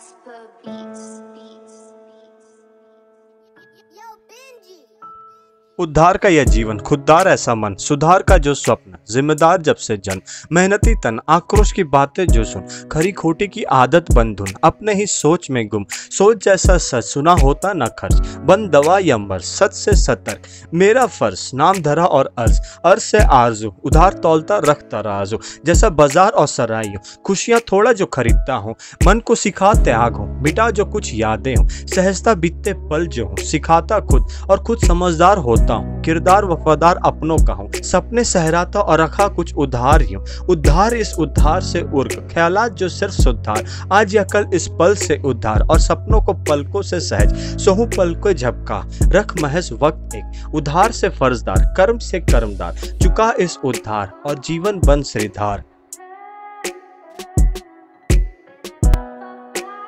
Casper Beats. उद्धार का यह जीवन खुददार ऐसा मन सुधार का जो स्वप्न जिम्मेदार जब से जन मेहनती तन आक्रोश की बातें जो सुन खरी खोटी की आदत बन धुन अपने ही सोच में गुम सोच जैसा सच सुना होता न खर्च बंद दवा यम्बर सत से सतर्क मेरा फर्श नाम धरा और अर्ज़। अर्ज़ से आरज़ू, उधार तोलता, रखता राजू। जैसा बाज़ार और सराय खुशियाँ थोड़ा जो खरीदता हूँ। मन को सिखा त्याग हो मिटा जो कुछ यादें हो। सहजता बीतते पल जो हूँ, सिखाता खुद और खुद समझदार होता हूँ। किरदार वफादार अपनों का हूँ। सपने सहराता और रखा कुछ उधार हूँ उद्धार इस उद्धार से उर्ग ख्याल जो सिर्फ़ सुधार। आज या कल इस पल से उद्धार और सपनों को पलकों से सहज, सोहू पल को झपका। रख महज वक्त एक, उधार से फर्जदार, कर्म से कर्मदार। चुका इस उद्धार और जीवन बन श्रीधार।